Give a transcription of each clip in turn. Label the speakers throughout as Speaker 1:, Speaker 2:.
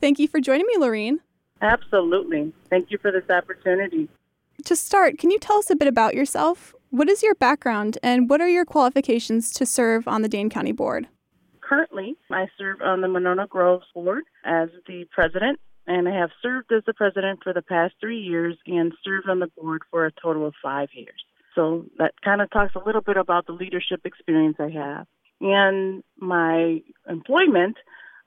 Speaker 1: Thank you for joining me, Loreen.
Speaker 2: Absolutely. Thank you for this opportunity.
Speaker 1: To start, can you tell us a bit about yourself? What is your background and what are your qualifications to serve on the Dane County Board?
Speaker 2: Currently, I serve on the Monona Groves Board as the president, and I have served as the president for the past three years and served on the board for a total of five years. So that kind of talks a little bit about the leadership experience I have. And my employment,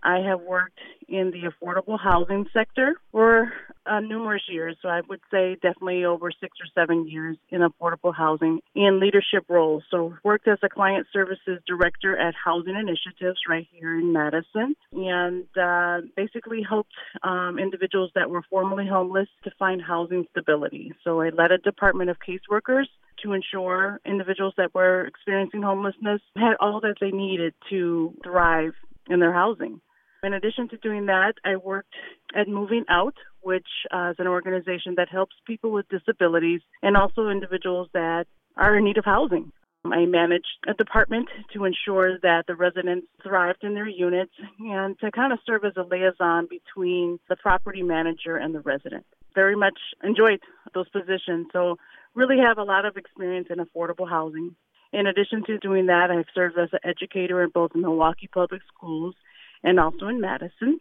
Speaker 2: I have worked in the affordable housing sector for uh, numerous years. So I would say definitely over six or seven years in affordable housing in leadership roles. So worked as a client services director at Housing Initiatives right here in Madison, and uh, basically helped um, individuals that were formerly homeless to find housing stability. So I led a department of caseworkers to ensure individuals that were experiencing homelessness had all that they needed to thrive in their housing. In addition to doing that, I worked at Moving Out, which uh, is an organization that helps people with disabilities and also individuals that are in need of housing. I managed a department to ensure that the residents thrived in their units and to kind of serve as a liaison between the property manager and the resident. Very much enjoyed those positions. So really have a lot of experience in affordable housing. In addition to doing that, I've served as an educator in both Milwaukee Public Schools and also in Madison.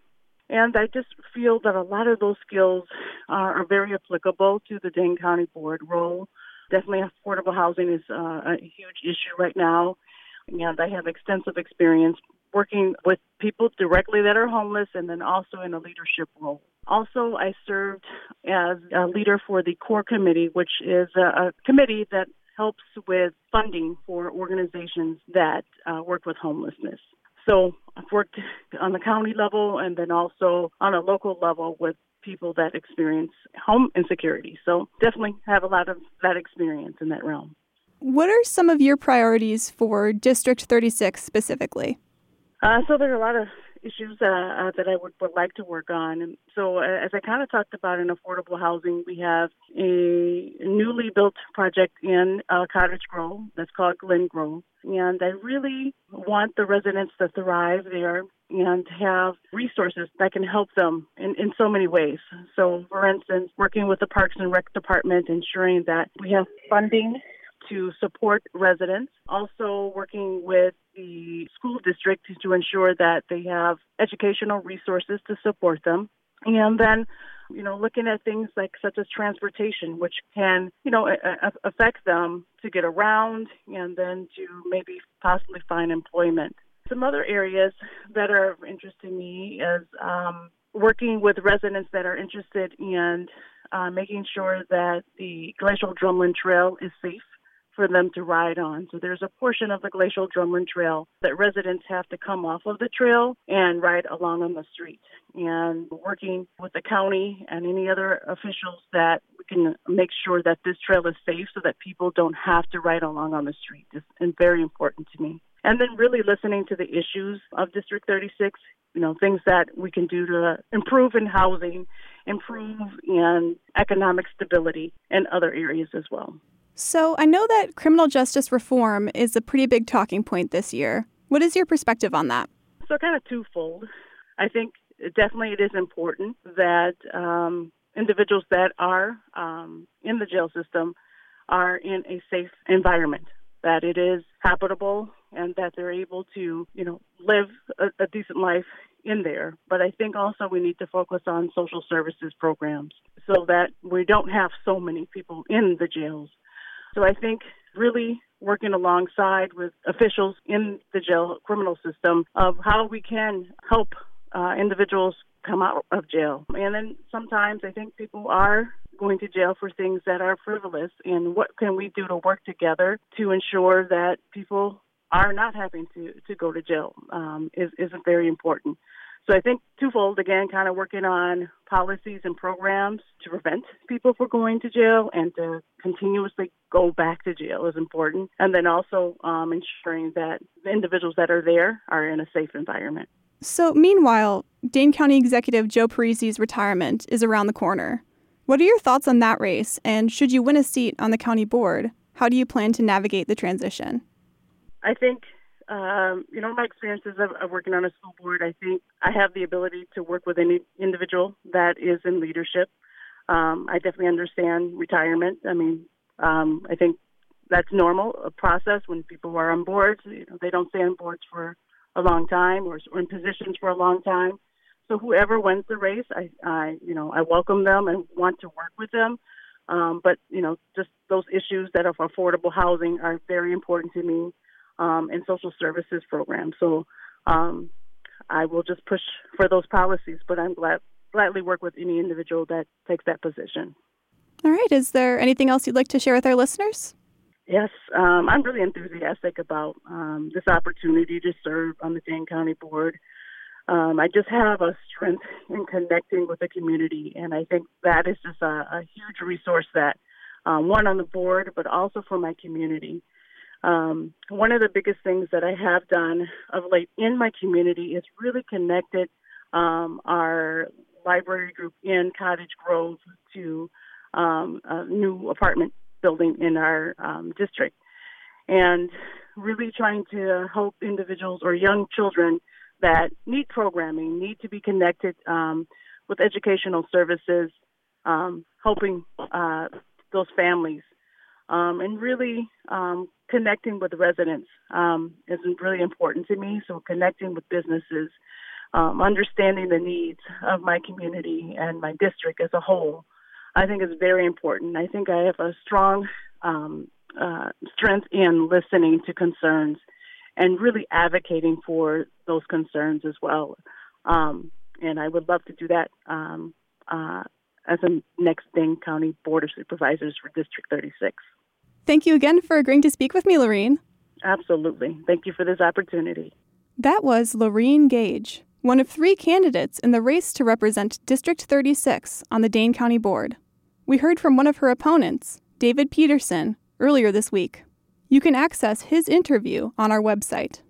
Speaker 2: And I just feel that a lot of those skills are, are very applicable to the Dane County Board role. Definitely, affordable housing is uh, a huge issue right now. And I have extensive experience working with people directly that are homeless and then also in a leadership role. Also, I served as a leader for the core committee, which is a, a committee that helps with funding for organizations that uh, work with homelessness. So I've worked on the county level and then also on a local level with people that experience home insecurity. So definitely have a lot of that experience in that realm.
Speaker 1: What are some of your priorities for District 36 specifically?
Speaker 2: Uh, so there are a lot of issues uh, uh, that I would, would like to work on. And so, uh, as I kind of talked about in affordable housing, we have a newly built project in uh, Cottage Grove that's called Glen Grove. And I really want the residents to thrive there and have resources that can help them in, in so many ways. So, for instance, working with the Parks and Rec Department, ensuring that we have funding to support residents, also working with the school district to ensure that they have educational resources to support them. And then, you know, looking at things like such as transportation, which can, you know, a- affect them to get around and then to maybe possibly find employment. Some other areas that are of interest to me is um, working with residents that are interested in uh, making sure that the Glacial Drumlin Trail is safe for them to ride on. So there's a portion of the Glacial Drumlin Trail that residents have to come off of the trail and ride along on the street. And working with the county and any other officials that we can make sure that this trail is safe so that people don't have to ride along on the street is very important to me. And then really listening to the issues of District 36, you know, things that we can do to improve in housing, improve in economic stability, and other areas as well.
Speaker 1: So, I know that criminal justice reform is a pretty big talking point this year. What is your perspective on that?
Speaker 2: So, kind of twofold. I think definitely it is important that um, individuals that are um, in the jail system are in a safe environment, that it is habitable, and that they're able to, you know, live a, a decent life in there. But I think also we need to focus on social services programs so that we don't have so many people in the jails so I think really working alongside with officials in the jail criminal system of how we can help uh, individuals come out of jail. And then sometimes I think people are going to jail for things that are frivolous and what can we do to work together to ensure that people are not having to, to go to jail um, is, is very important. So I think twofold again, kind of working on policies and programs to prevent people from going to jail and to continuously go back to jail is important. And then also um, ensuring that the individuals that are there are in a safe environment.
Speaker 1: So, meanwhile, Dane County Executive Joe Parisi's retirement is around the corner. What are your thoughts on that race? And should you win a seat on the county board, how do you plan to navigate the transition?
Speaker 2: I think um, you know, my experiences of, of, working on a school board, I think I have the ability to work with any individual that is in leadership. Um, I definitely understand retirement. I mean, um, I think that's normal, a process when people are on boards. You know, they don't stay on boards for a long time or, or in positions for a long time. So whoever wins the race, I, I, you know, I welcome them and want to work with them. Um, but you know, just those issues that are affordable housing are very important to me, um, and social services programs. So um, I will just push for those policies. But I'm glad gladly work with any individual that takes that position.
Speaker 1: All right. Is there anything else you'd like to share with our listeners?
Speaker 2: Yes, um, I'm really enthusiastic about um, this opportunity to serve on the Dane County Board. Um, I just have a strength in connecting with the community, and I think that is just a, a huge resource that um, one on the board, but also for my community. Um, one of the biggest things that I have done of late in my community is really connected um, our library group in Cottage Grove to um, a new apartment building in our um, district, and really trying to help individuals or young children that need programming, need to be connected um, with educational services, um, helping uh, those families, and really um, connecting with residents um, is really important to me. So connecting with businesses, um, understanding the needs of my community and my district as a whole, I think is very important. I think I have a strong uh, strength in listening to concerns and really advocating for those concerns as well. Um, and I would love to do that um, uh, as a next Dane County Board of Supervisors for District 36.
Speaker 1: Thank you again for agreeing to speak with me, Loreen.
Speaker 2: Absolutely. Thank you for this opportunity.
Speaker 1: That was Loreen Gage, one of three candidates in the race to represent District 36 on the Dane County Board. We heard from one of her opponents, David Peterson, earlier this week. You can access his interview on our website.